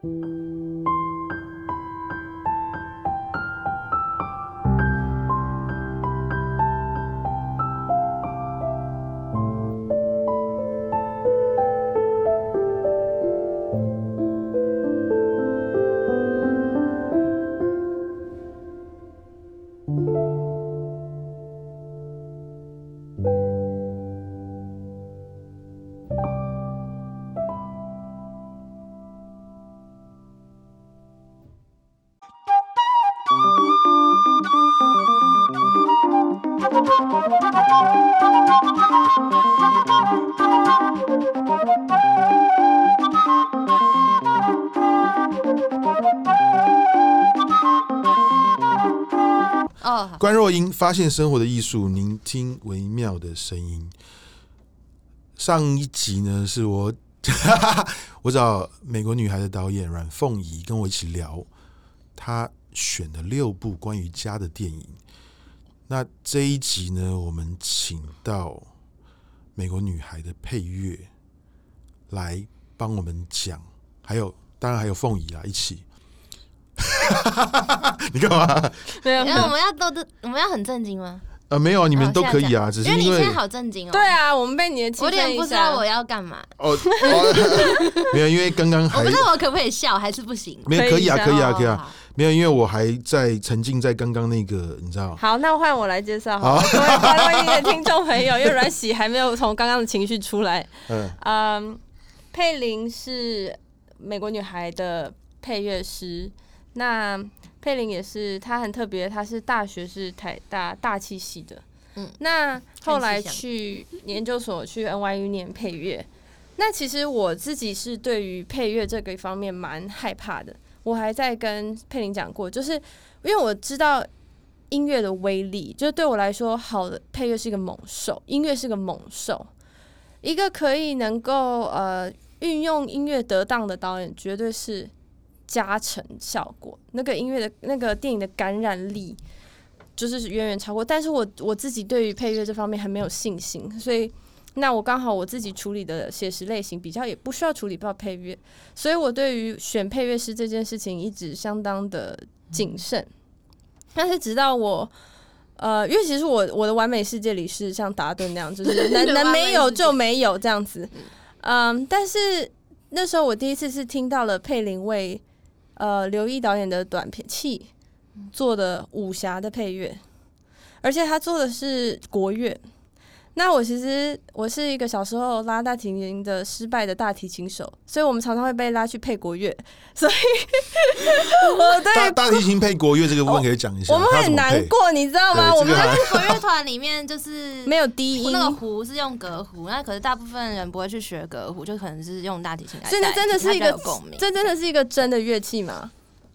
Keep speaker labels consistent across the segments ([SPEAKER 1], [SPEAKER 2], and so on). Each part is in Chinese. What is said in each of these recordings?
[SPEAKER 1] 哦，
[SPEAKER 2] 关若英发现生活的艺术，聆听微妙的声音。上一集呢，是我 我找美国女孩的导演阮凤仪跟我一起聊，她选的六部关于家的电影。那这一集呢，我们请到美国女孩的配乐来帮我们讲，还有当然还有凤仪啊，一起。你干嘛？
[SPEAKER 1] 没有，因为我们要都都，我们要很正经吗？
[SPEAKER 2] 呃，没有啊，你们都可以啊，只是因为
[SPEAKER 1] 你现在好正经哦。
[SPEAKER 3] 对啊，我们被你的气氛，
[SPEAKER 1] 我有点不知道我要干嘛。
[SPEAKER 2] 哦，没有，因为刚刚还
[SPEAKER 1] 我不知道我可不可以笑，还是不行？
[SPEAKER 2] 没有，可以啊，可以啊，可以啊。
[SPEAKER 1] 哦、
[SPEAKER 2] 没有，因为我还在沉浸在刚刚那个，你知道？
[SPEAKER 3] 好，那换我来介绍。好，各位的听众朋友，因为阮喜还没有从刚刚的情绪出来。嗯嗯，佩玲是美国女孩的配乐师。那佩玲也是，她很特别，她是大学是台大大气系的，嗯，那后来去研究所去 NYU 念配乐。那其实我自己是对于配乐这个方面蛮害怕的。我还在跟佩玲讲过，就是因为我知道音乐的威力，就是对我来说，好的配乐是一个猛兽，音乐是个猛兽，一个可以能够呃运用音乐得当的导演，绝对是。加成效果，那个音乐的那个电影的感染力，就是远远超过。但是我我自己对于配乐这方面还没有信心，所以那我刚好我自己处理的写实类型比较也不需要处理到配乐，所以我对于选配乐师这件事情一直相当的谨慎。但是直到我呃，因为其实我我的完美世界里是像达顿那样，就是 能能没有就没有这样子。嗯，但是那时候我第一次是听到了佩林为呃，刘毅导演的短片《器》做的武侠的配乐，而且他做的是国乐。那我其实我是一个小时候拉大提琴的失败的大提琴手，所以我们常常会被拉去配国乐。所以，我对
[SPEAKER 2] 大大提琴配国乐这个部分可以讲一下。
[SPEAKER 3] 我们会很难过，你知道吗？我们
[SPEAKER 1] 在国乐团里面就是
[SPEAKER 3] 没有低音，
[SPEAKER 1] 那个胡是用革胡，那可是大部分人不会去学革胡，就可能是用大提琴来。
[SPEAKER 3] 所以那真的是一个共鸣这真的是一个真的乐器吗？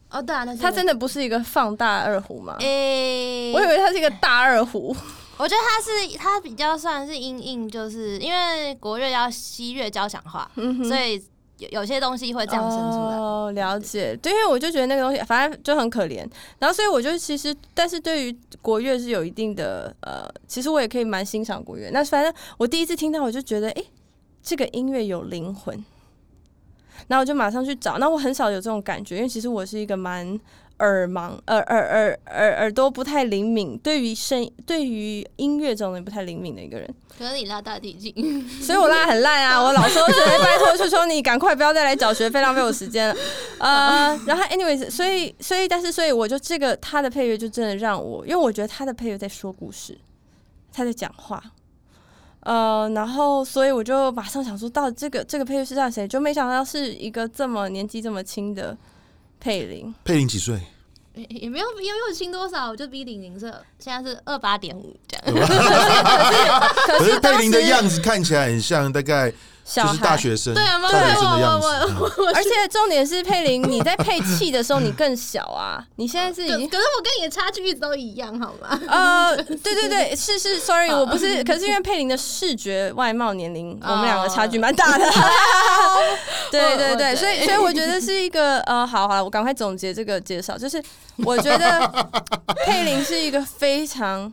[SPEAKER 1] 哦，对啊，那
[SPEAKER 3] 它真的不是一个放大二胡吗？
[SPEAKER 1] 诶、欸，
[SPEAKER 3] 我以为它是一个大二胡。
[SPEAKER 1] 我觉得它是它比较算是因应，就是因为国乐要西乐交响化，嗯、所以有有些东西会这样生出来。
[SPEAKER 3] 哦，了解。对，因为我就觉得那个东西反正就很可怜，然后所以我就其实，但是对于国乐是有一定的呃，其实我也可以蛮欣赏国乐。那反正我第一次听到，我就觉得，哎、欸，这个音乐有灵魂。然后我就马上去找，那我很少有这种感觉，因为其实我是一个蛮耳盲、耳耳耳耳耳朵不太灵敏，对于声、对于音乐这种人不太灵敏的一个人。
[SPEAKER 1] 可是你拉大提琴，
[SPEAKER 3] 所以我拉很烂啊！我老师都觉得拜托求求你赶快不要再来缴学费，浪费我时间了。呃，然后 anyways，所以所以但是所以我就这个他的配乐就真的让我，因为我觉得他的配乐在说故事，他在讲话。呃，然后，所以我就马上想说，到底这个这个配乐是让谁？就没想到是一个这么年纪这么轻的佩林。
[SPEAKER 2] 佩林几岁？
[SPEAKER 1] 也也没有也没有轻多少，就比零零色现在是二八点五这样。
[SPEAKER 2] 可是佩林的样子看起来很像大概。就是大学生，
[SPEAKER 1] 对啊，
[SPEAKER 2] 大学生的样子。
[SPEAKER 3] 而且重点是佩玲，你在配气的时候你更小啊！你现在是已经，
[SPEAKER 1] 可是我跟你的差距一直都一样，好吗？
[SPEAKER 3] 呃，对对对，是是，sorry，我不是，可是因为佩玲的视觉、外貌、年龄，我们两个差距蛮大的。对对对，所以所以我觉得是一个呃，好好，我赶快总结这个介绍，就是我觉得 佩玲是一个非常。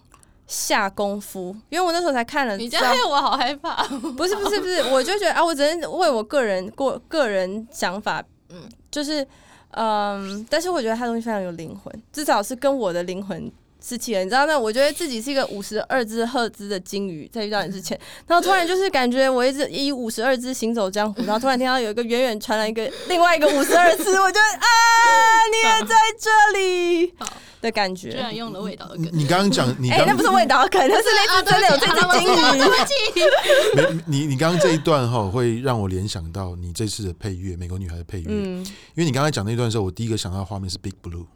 [SPEAKER 3] 下功夫，因为我那时候才看了，
[SPEAKER 1] 你这样我好害怕。
[SPEAKER 3] 不是不是不是，我就觉得啊，我只能为我个人过个人想法嗯，就是嗯，但是我觉得他东西非常有灵魂，至少是跟我的灵魂。是气了，你知道那我觉得自己是一个五十二只赫兹的鲸鱼，在遇到你之前，然后突然就是感觉我一直以五十二只行走江湖，然后突然听到有一个远远传来一个另外一个五十二只，我就啊，你也在这里 的感觉。
[SPEAKER 1] 居然用了味道的梗，
[SPEAKER 2] 你刚刚讲你，哎，
[SPEAKER 3] 那不是味道，可能 是那只真的有这只鲸鱼。对不起，
[SPEAKER 2] 没你你刚刚这一段哈，会让我联想到你这次的配乐，美国女孩的配乐，嗯，因为你刚才讲那段的时候，我第一个想到的画面是 Big Blue。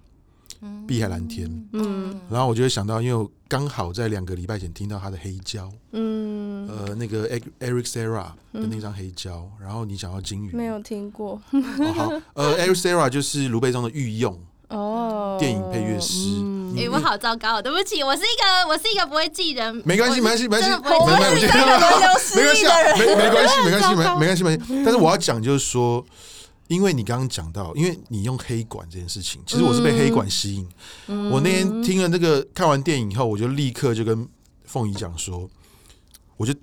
[SPEAKER 2] 碧海蓝天，嗯，然后我就会想到，因为我刚好在两个礼拜前听到他的黑胶，嗯，呃，那个 Eric Serra 的那张黑胶，然后你想要金鱼，
[SPEAKER 3] 没有听过，
[SPEAKER 2] 好，呃，Eric Serra 就是卢贝松的御用哦，电影配乐师，
[SPEAKER 1] 哎，我好糟糕，对不起，我是一个我是一个不会记人，
[SPEAKER 2] 没关系，没关系，没关系，
[SPEAKER 3] 没关系，没关系，
[SPEAKER 2] 没关系，没没关系，没关系，没没关系，没关系，但是我要讲就是说。因为你刚刚讲到，因为你用黑管这件事情，其实我是被黑管吸引。嗯、我那天听了那个看完电影以后，我就立刻就跟凤仪讲说，我就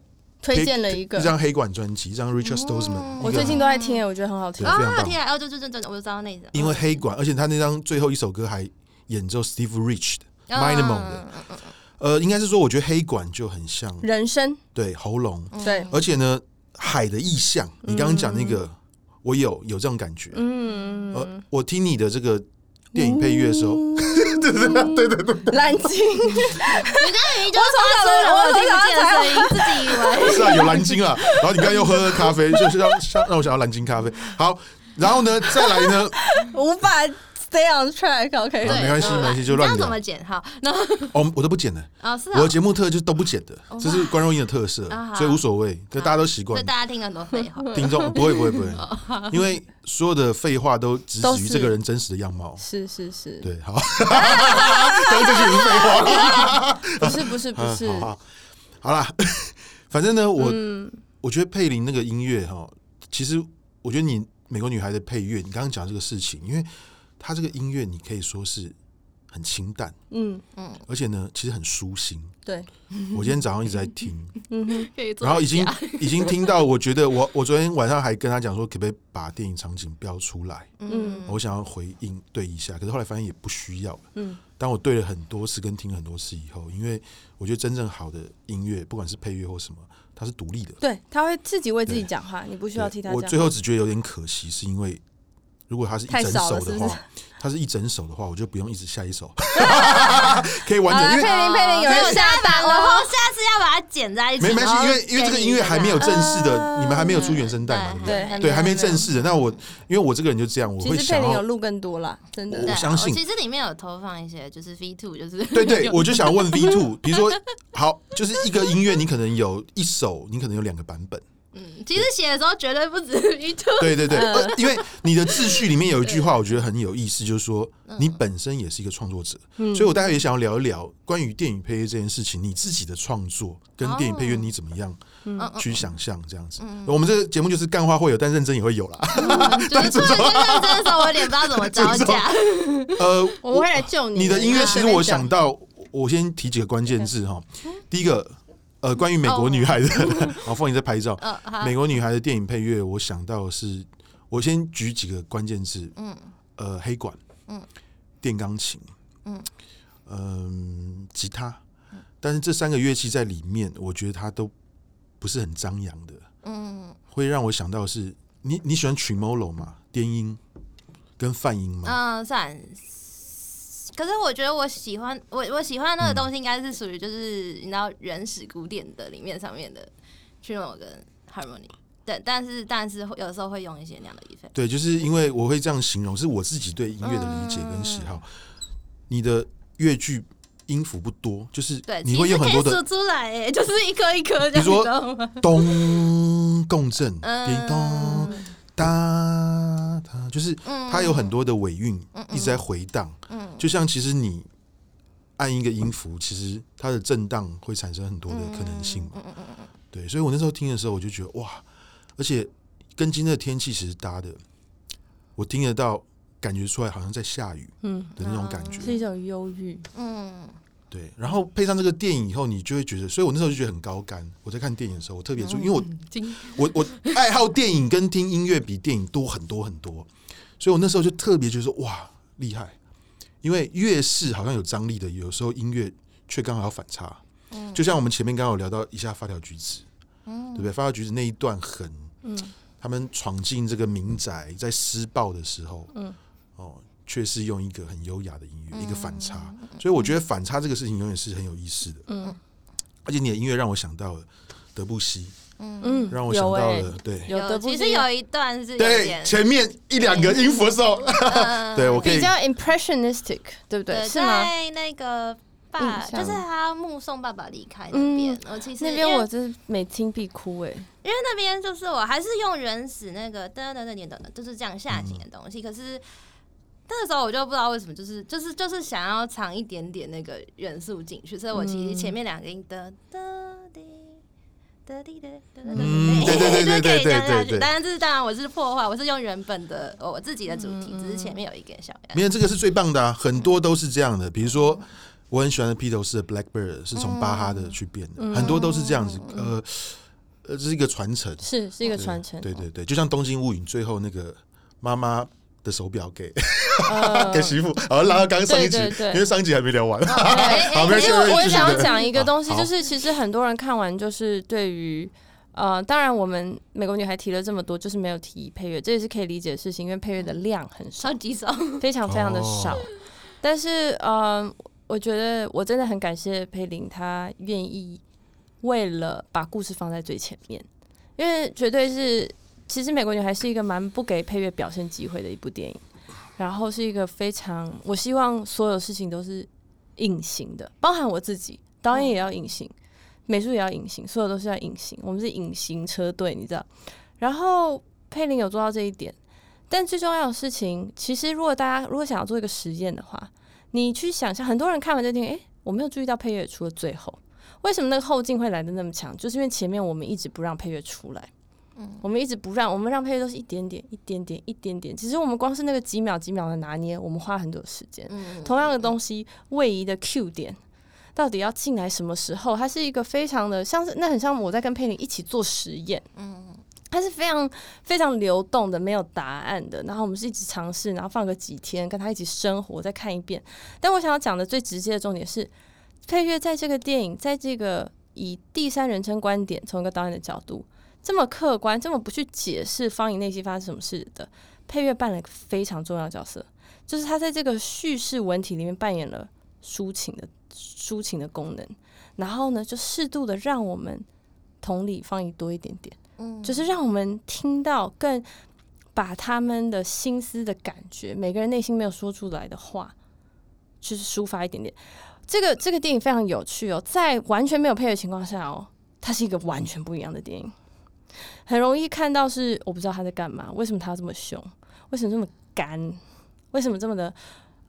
[SPEAKER 3] 推荐了一个一
[SPEAKER 2] 张黑管专辑，一张 Richard Stosman、嗯。
[SPEAKER 3] 我最近都在听，我觉得很好听，
[SPEAKER 1] 啊，好听啊！哦，就就就就，我就知道那个。
[SPEAKER 2] 因为黑管，而且他那张最后一首歌还演奏 Steve Reich 的 Minimal 的，呃，应该是说，我觉得黑管就很像
[SPEAKER 3] 人声，
[SPEAKER 2] 对喉咙，
[SPEAKER 3] 对，
[SPEAKER 2] 而且呢，海的意象，你刚刚讲那个。我有有这种感觉，嗯，呃，我听你的这个电影配乐的时候，对对对对对，
[SPEAKER 3] 蓝鲸，
[SPEAKER 1] 你刚才就发出了我听不见的声音，自己以为。
[SPEAKER 2] 是啊，有蓝鲸啊，然后你刚刚又喝了咖啡，就是让让我想要蓝鲸咖啡，好，然后呢，再来呢，
[SPEAKER 3] 无法。Stay on track，OK，
[SPEAKER 2] 没关系，没关系，就乱讲。
[SPEAKER 1] 怎么剪？好，那
[SPEAKER 2] 我我都不剪的。我的节目特就是都不剪的，这是关若英的特色，所以无所谓，就大家都习惯。
[SPEAKER 1] 大家听很多废话。听
[SPEAKER 2] 众 不会不会不会，因为所有的废话都只止于这个人真实的样貌。
[SPEAKER 3] 是是是，
[SPEAKER 2] 对，好。刚刚这些是废话。
[SPEAKER 3] 不是不是不是。
[SPEAKER 2] 好，好啦，反正呢，我我觉得佩林那个音乐哈，其实我觉得你美国女孩的配乐，你刚刚讲这个事情，因为。他这个音乐，你可以说是很清淡，嗯嗯，而且呢，其实很舒心。
[SPEAKER 3] 对，
[SPEAKER 2] 我今天早上一直在听，嗯，然后已经已经听到，我觉得我我昨天晚上还跟他讲说，可不可以把电影场景标出来？嗯，我想要回应对一下，可是后来发现也不需要。嗯，当我对了很多次跟听了很多次以后，因为我觉得真正好的音乐，不管是配乐或什么，它是独立的，
[SPEAKER 3] 对，他会自己为自己讲话，你不需要替他讲。
[SPEAKER 2] 我最后只觉得有点可惜，是因为。如果它是一整首的话，他是一整首的话，我就不用一直下一首，可以完整。因为
[SPEAKER 3] 佩林佩林有人下班了，
[SPEAKER 1] 然后下次要把它剪在一起。
[SPEAKER 2] 没关系，因为因为这个音乐还没有正式的，你们还没有出原声带嘛？对不对？对，还没正式的。那我因为我这个人就这样，我会想。其实佩
[SPEAKER 3] 玲有录更多了，真的。
[SPEAKER 2] 我相信。
[SPEAKER 1] 其实里面有投放一些，就是 V two，就是
[SPEAKER 2] 对对，我就想问 V two，比如说好，就是一个音乐，你可能有一首，你可能有两个版本。
[SPEAKER 1] 嗯，其实写的时候绝对不止一图。
[SPEAKER 2] 对对对，因为你的秩序里面有一句 话，我觉得很有意思，就是说你本身也是一个创作者，所以我大概也想要聊一聊关于电影配乐这件事情，你自己的创作跟电影配乐你怎么样去想象这样子。我们这个节目就是干话会有，但认真也会有啦。
[SPEAKER 1] 就是突然间认真的时候，我有点不知道怎么招架。
[SPEAKER 3] 呃，我会来救你。
[SPEAKER 2] 你的音乐其实我想到，我先提几个关键字哈。第一个。呃，关于美国女孩的，好，凤仪在拍照。美国女孩的电影配乐，我想到的是，我先举几个关键字。嗯，呃，黑管，嗯，电钢琴，嗯，嗯，吉他。但是这三个乐器在里面，我觉得它都不是很张扬的。嗯，会让我想到的是，你你喜欢 tremolo 吗？电音跟泛音吗？
[SPEAKER 1] 嗯，算。可是我觉得我喜欢我我喜欢那个东西，应该是属于就是你知道原始古典的里面上面的 tremolo 跟 harmony，对，但是但是有时候会用一些那样的 effect。
[SPEAKER 2] 对，就是因为我会这样形容，是我自己对音乐的理解跟喜好。你的乐句音符不多，就是对，你会有很多的
[SPEAKER 1] 出来，哎，就是一颗一颗，
[SPEAKER 2] 比如说咚共振，叮咚。哒，它就是它有很多的尾韵一直在回荡，就像其实你按一个音符，其实它的震荡会产生很多的可能性嘛。对，所以我那时候听的时候，我就觉得哇，而且跟今天的天气其实搭的，我听得到，感觉出来好像在下雨，嗯。的那种感觉，
[SPEAKER 3] 是一种忧郁，嗯，
[SPEAKER 2] 对，然后配上这个电影以后，你就会觉得，所以我那时候就觉得很高干。我在看电影的时候，我特别注意，因为我我我爱好电影跟听音乐比电影多很多很多，所以我那时候就特别觉得说哇厉害，因为越是好像有张力的，有时候音乐却刚好要反差。嗯，就像我们前面刚好聊到一下发条橘子，嗯，对不对？发条橘子那一段很，嗯，他们闯进这个民宅，在施暴的时候，嗯，哦。却是用一个很优雅的音乐，嗯、一个反差，所以我觉得反差这个事情永远是很有意思的。嗯，而且你的音乐让我想到了德布西，嗯，让我想到了，欸、对，
[SPEAKER 1] 有德布西，其实有一段是
[SPEAKER 2] 对前面一两个音符的时候，对我可以。
[SPEAKER 3] 比较 impressionistic，对不对？
[SPEAKER 1] 对是吗？在那个爸，就是他目送爸爸离开那边，我、嗯、其实
[SPEAKER 3] 那边我真是每听必哭哎，
[SPEAKER 1] 因为那边就是我还是用原始那个噔噔噔噔噔的，就是这样下行的东西，嗯、可是。那个时候我就不知道为什么，就是就是就是想要藏一点点那个元素进去，所以我其实前面两个音的的的的的的的，
[SPEAKER 2] 嗯，对对对对对对对。
[SPEAKER 1] 当然 这是当然我是破坏，我是用原本的我自己的主题，只是前面有一个小。
[SPEAKER 2] 没有这个是最棒的啊，很多都是这样的。比如说我很喜欢的披头士的 Blackbird 是从巴哈的去变的，很多都是这样子。呃呃，这是一个传承，
[SPEAKER 3] 是是一个传承。
[SPEAKER 2] 对对对，就像东京物语最后那个妈妈的手表给。给媳妇，好，拉到刚刚上一集，因为上一集还没聊完。好，没事。
[SPEAKER 3] 我想要讲一个东西，就是其实很多人看完，就是对于呃，当然我们美国女孩提了这么多，就是没有提配乐，这也是可以理解的事情，因为配乐的量很少，
[SPEAKER 1] 超级少，
[SPEAKER 3] 非常非常的少。但是呃，我觉得我真的很感谢佩玲，她愿意为了把故事放在最前面，因为绝对是，其实美国女孩是一个蛮不给配乐表现机会的一部电影。然后是一个非常，我希望所有事情都是隐形的，包含我自己，导演也要隐形，美术也要隐形，所有都是要隐形。我们是隐形车队，你知道。然后佩林有做到这一点，但最重要的事情，其实如果大家如果想要做一个实验的话，你去想象，很多人看完这电影，诶，我没有注意到配乐出了最后，为什么那个后劲会来的那么强？就是因为前面我们一直不让配乐出来。我们一直不让，我们让配乐都是一点点、一点点、一点点。其实我们光是那个几秒、几秒的拿捏，我们花很多时间。同样的东西，位移的 Q 点到底要进来什么时候？它是一个非常的像是，那很像我在跟佩林一起做实验。嗯，它是非常非常流动的，没有答案的。然后我们是一直尝试，然后放个几天，跟他一起生活，再看一遍。但我想要讲的最直接的重点是，配乐在这个电影，在这个以第三人称观点，从一个导演的角度。这么客观，这么不去解释方怡内心发生什么事的，配乐扮了一个非常重要的角色，就是他在这个叙事文体里面扮演了抒情的抒情的功能，然后呢，就适度的让我们同理方怡多一点点，嗯，就是让我们听到更把他们的心思的感觉，每个人内心没有说出来的话，就是抒发一点点。这个这个电影非常有趣哦，在完全没有配乐的情况下哦，它是一个完全不一样的电影。很容易看到是我不知道他在干嘛，为什么他这么凶，为什么这么干，为什么这么的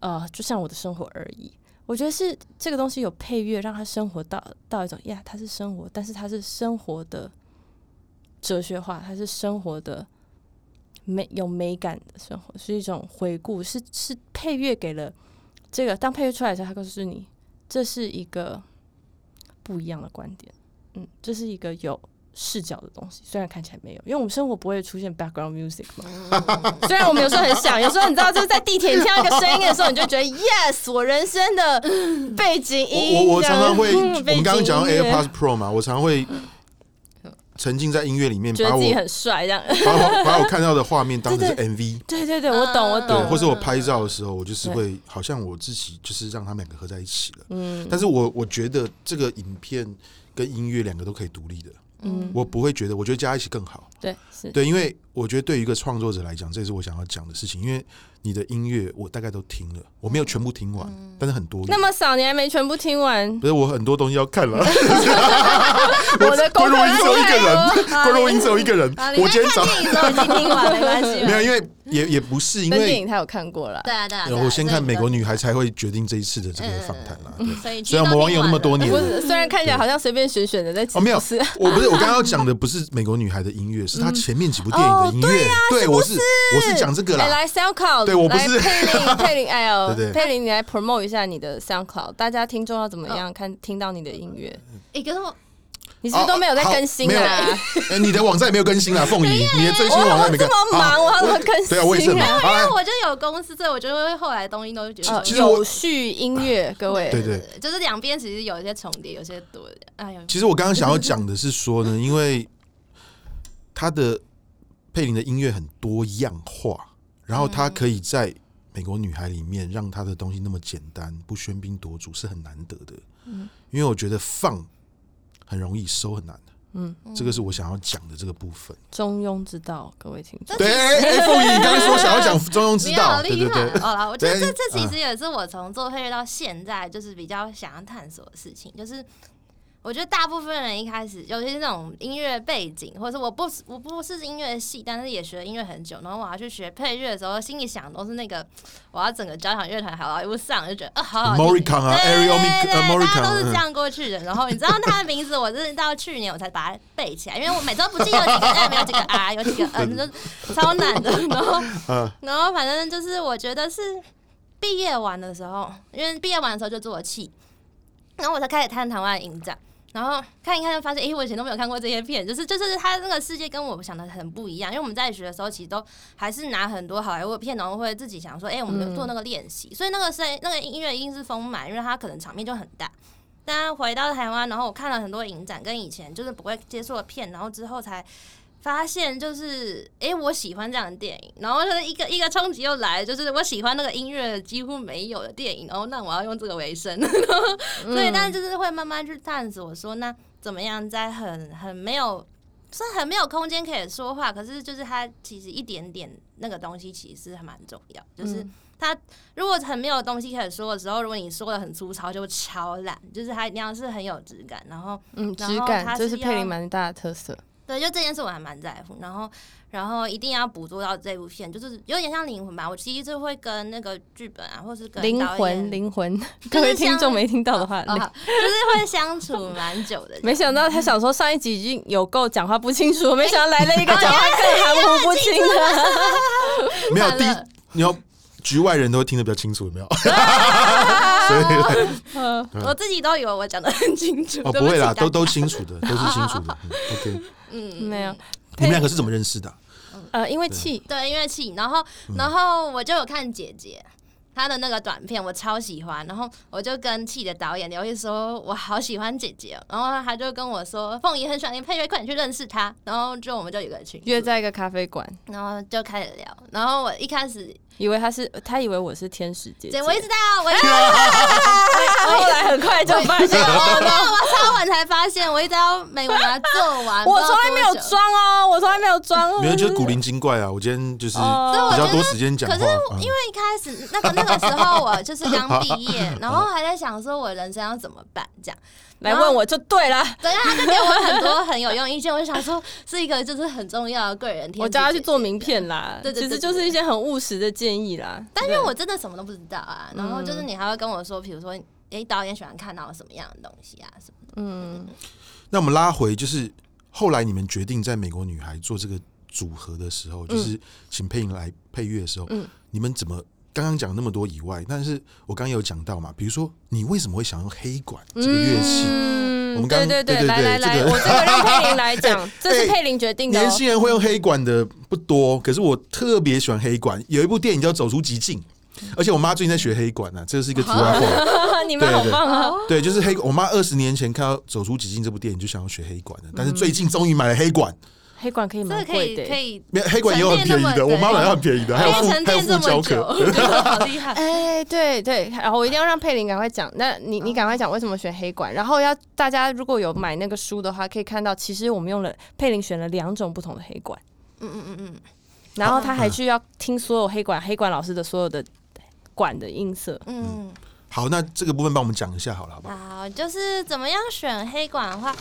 [SPEAKER 3] 呃，就像我的生活而已。我觉得是这个东西有配乐，让他生活到到一种呀，他是生活，但是他是生活的哲学化，他是生活的美有美感的生活，是一种回顾，是是配乐给了这个。当配乐出来的时候，他告诉你这是一个不一样的观点，嗯，这是一个有。视角的东西，虽然看起来没有，因为我们生活不会出现 background music 嘛。虽然我们有时候很想，有时候你知道，就是在地铁听到一个声音的时候，你就觉得 yes，我人生的背景音。
[SPEAKER 2] 我我常常会，我们刚刚讲到 AirPods Pro 嘛，我常常会沉浸在音乐里面，
[SPEAKER 3] 觉得自己很帅，这样
[SPEAKER 2] 把我把我看到的画面当成是 MV。
[SPEAKER 3] 对对对，我懂我懂。
[SPEAKER 2] 或者我拍照的时候，我就是会好像我自己就是让他们两个合在一起了。嗯，但是我我觉得这个影片跟音乐两个都可以独立的。嗯，我不会觉得，我觉得加一起更好。
[SPEAKER 3] 对，是
[SPEAKER 2] 对，因为我觉得对于一个创作者来讲，这也是我想要讲的事情。因为你的音乐我大概都听了，我没有全部听完，嗯、但是很多。
[SPEAKER 3] 那么少，你还没全部听完？
[SPEAKER 2] 不是，我很多东西要看了。
[SPEAKER 3] 我的观
[SPEAKER 2] 众只有一个人，观众只有一个人。我今天早
[SPEAKER 1] 上已经听完，没关系。
[SPEAKER 2] 没有，因为。也也不是因为
[SPEAKER 3] 电影他有看过了，
[SPEAKER 1] 对啊对啊。
[SPEAKER 2] 然后我先看《美国女孩》才会决定这一次的这个访谈啦。虽然我们网友那么多年，
[SPEAKER 3] 虽然看起来好像随便选选的在。
[SPEAKER 2] 哦，没有，我不是我刚刚要讲的不是《美国女孩》的音乐，是他前面几部电影音乐。对，我是我是讲这个啦。
[SPEAKER 3] 来 SoundCloud，
[SPEAKER 2] 对我不是
[SPEAKER 3] 佩林，佩林，哎呦，佩林，你来 promote 一下你的 SoundCloud，大家听众要怎么样看听到你的音乐？
[SPEAKER 1] 一个。
[SPEAKER 3] 你是不是都没有在更新啊？
[SPEAKER 2] 哎，你的网站也没有更新啊，凤仪，你的最新网站没更。
[SPEAKER 3] 这么忙，我要怎么更新？
[SPEAKER 2] 对啊，为什么？
[SPEAKER 1] 因为我就有公司，所以我觉得后来东西都觉得
[SPEAKER 3] 有序音乐，各位，
[SPEAKER 2] 对对，
[SPEAKER 1] 就是两边其实有一些重叠，有些多。哎呀，
[SPEAKER 2] 其实我刚刚想要讲的是说呢，因为他的佩林的音乐很多样化，然后他可以在美国女孩里面让他的东西那么简单，不喧宾夺主，是很难得的。嗯，因为我觉得放。很容易收很难的，嗯，这个是我想要讲的这个部分。
[SPEAKER 3] 中庸之道，各位听众。
[SPEAKER 2] 对，哎，凤仪，你刚才说想要讲中庸之道，对对对。
[SPEAKER 1] 好了，我觉得这这其实也是我从做配乐到现在，就是比较想要探索的事情，就是。我觉得大部分人一开始，尤其是那种音乐背景，或者是我不我不是音乐系，但是也学了音乐很久，然后我要去学配乐的时候，心里想的都是那个我要整个交响乐团好了，一路上就觉得啊，好好听。
[SPEAKER 2] Morricone 啊，Ariel，
[SPEAKER 1] 大家都是这样过去的。然后你知道他的名字，我是到去年我才把它背起来，因为我每周不记得有几个 M，有几个 R，有几个 N，就超难的。然后，然后反正就是我觉得是毕业完的时候，因为毕业完的时候就做了气，然后我才开始看台湾的影展。然后看一看，就发现，哎，我以前都没有看过这些片，就是就是他那个世界跟我们想的很不一样。因为我们在学的时候，其实都还是拿很多好莱坞片，然后会自己想说，哎，我们做那个练习。所以那个是那个音乐一定是丰满，因为它可能场面就很大。但回到台湾，然后我看了很多影展，跟以前就是不会接触的片，然后之后才。发现就是，哎、欸，我喜欢这样的电影，然后就是一个一个冲击又来，就是我喜欢那个音乐几乎没有的电影，然后那我要用这个为生，所以，但是就是会慢慢去探索，说那怎么样在很很没有，是很没有空间可以说话，可是就是它其实一点点那个东西其实还蛮重要，就是它如果很没有东西可以说的时候，如果你说的很粗糙，就超烂，就是它一定要是很有质感，然后
[SPEAKER 3] 嗯，质感这是佩林蛮大的特色。
[SPEAKER 1] 对，就这件事我还蛮在乎，然后，然后一定要捕捉到这部片，就是有点像灵魂吧。我其实就会跟那个剧本啊，或是跟
[SPEAKER 3] 灵魂，灵魂，各位听众没听到的话，
[SPEAKER 1] 就是会相处蛮久的。
[SPEAKER 3] 没想到他想说上一集已经有够讲话不清楚，没想到来了一个讲话更含糊不清的。
[SPEAKER 2] 没有第，你要局外人都会听得比较清楚，有没有？所
[SPEAKER 1] 以，我自己都以为我讲的很清楚。
[SPEAKER 2] 哦，不会啦，都都清楚的，都是清楚的。OK。
[SPEAKER 3] 嗯，没有。
[SPEAKER 2] 你们两个是怎么认识的？
[SPEAKER 3] 呃，因为气，
[SPEAKER 1] 对，因为气。然后，然后我就有看姐姐她的那个短片，我超喜欢。然后我就跟气的导演刘毅说，我好喜欢姐姐。然后他就跟我说，凤仪很喜欢你配乐，快点去认识她。然后就我们就有个群，
[SPEAKER 3] 约在一个咖啡馆，
[SPEAKER 1] 然后就开始聊。然后我一开始。
[SPEAKER 3] 以为他是，他以为我是天使姐姐。
[SPEAKER 1] 我一直在啊，我知道。
[SPEAKER 3] 后来很快就
[SPEAKER 1] 发现，我超晚才发现，我一直要美国把它做完。
[SPEAKER 3] 我从来没有装哦，我从来没有装。
[SPEAKER 2] 没有，就是古灵精怪啊！我今天就是比较多时间讲话。可是
[SPEAKER 1] 因为一开始那个那个时候我就是刚毕业，然后还在想说我人生要怎么办这样。
[SPEAKER 3] 来问我就对了，
[SPEAKER 1] 对啊，他就给我很多很有用意见。我就想说，是一个就是很重要的贵人。
[SPEAKER 3] 我叫他去做名片啦，对对，其实就是一些很务实的建议啦。
[SPEAKER 1] 但因为我真的什么都不知道啊，然后就是你还会跟我说，比如说，哎，导演喜欢看到什么样的东西啊什么的。嗯，
[SPEAKER 2] 那我们拉回，就是后来你们决定在美国女孩做这个组合的时候，就是请配音来配乐的时候，嗯，你们怎么？刚刚讲那么多以外，但是我刚刚有讲到嘛，比如说你为什么会想用黑管这个乐器？
[SPEAKER 3] 嗯、我们刚刚对对对，来来来，这个、我这个让佩玲来讲，这是佩玲决定的、哦。
[SPEAKER 2] 年轻人会用黑管的不多，可是我特别喜欢黑管。有一部电影叫《走出极境》，而且我妈最近在学黑管呢、啊，这是一个题外话。
[SPEAKER 3] 你们好棒啊！
[SPEAKER 2] 对，就是黑。我妈二十年前看到《走出极境》这部电影就想要学黑管的，但是最近终于买了黑管。
[SPEAKER 3] 黑管可以蛮贵的，可以。
[SPEAKER 2] 黑管也有很便宜的，我妈买要很便宜的，还有附还有附胶壳，
[SPEAKER 1] 好厉害。
[SPEAKER 3] 哎，对对，然后我一定要让佩林赶快讲。那你你赶快讲为什么选黑管？然后要大家如果有买那个书的话，可以看到其实我们用了佩林选了两种不同的黑管。嗯嗯嗯嗯。然后他还去要听所有黑管黑管老师的所有的管的音色。嗯。
[SPEAKER 2] 好，那这个部分帮我们讲一下好了，好不好？
[SPEAKER 1] 好，就是怎么样选黑管的话。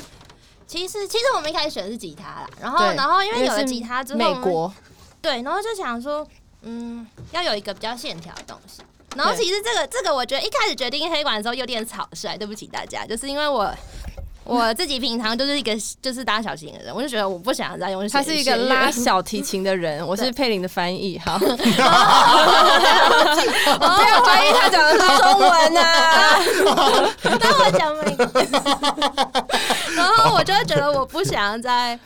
[SPEAKER 1] 其实，其实我们一开始选的是吉他啦，然后，对然后因为有了吉他之后，
[SPEAKER 3] 美国，
[SPEAKER 1] 对，然后就想说，嗯，要有一个比较线条的东西。然后其实这个，对这个我觉得一开始决定黑管的时候有点草率，对不起大家，就是因为我 我自己平常就是一个就是拉小提的人，我就觉得我不想再用。
[SPEAKER 3] 他是一个拉小提琴的人，我是佩林的翻译。好，不要怀疑他讲的是中文啊！
[SPEAKER 1] 当我讲美国，然后我就会觉得我不想再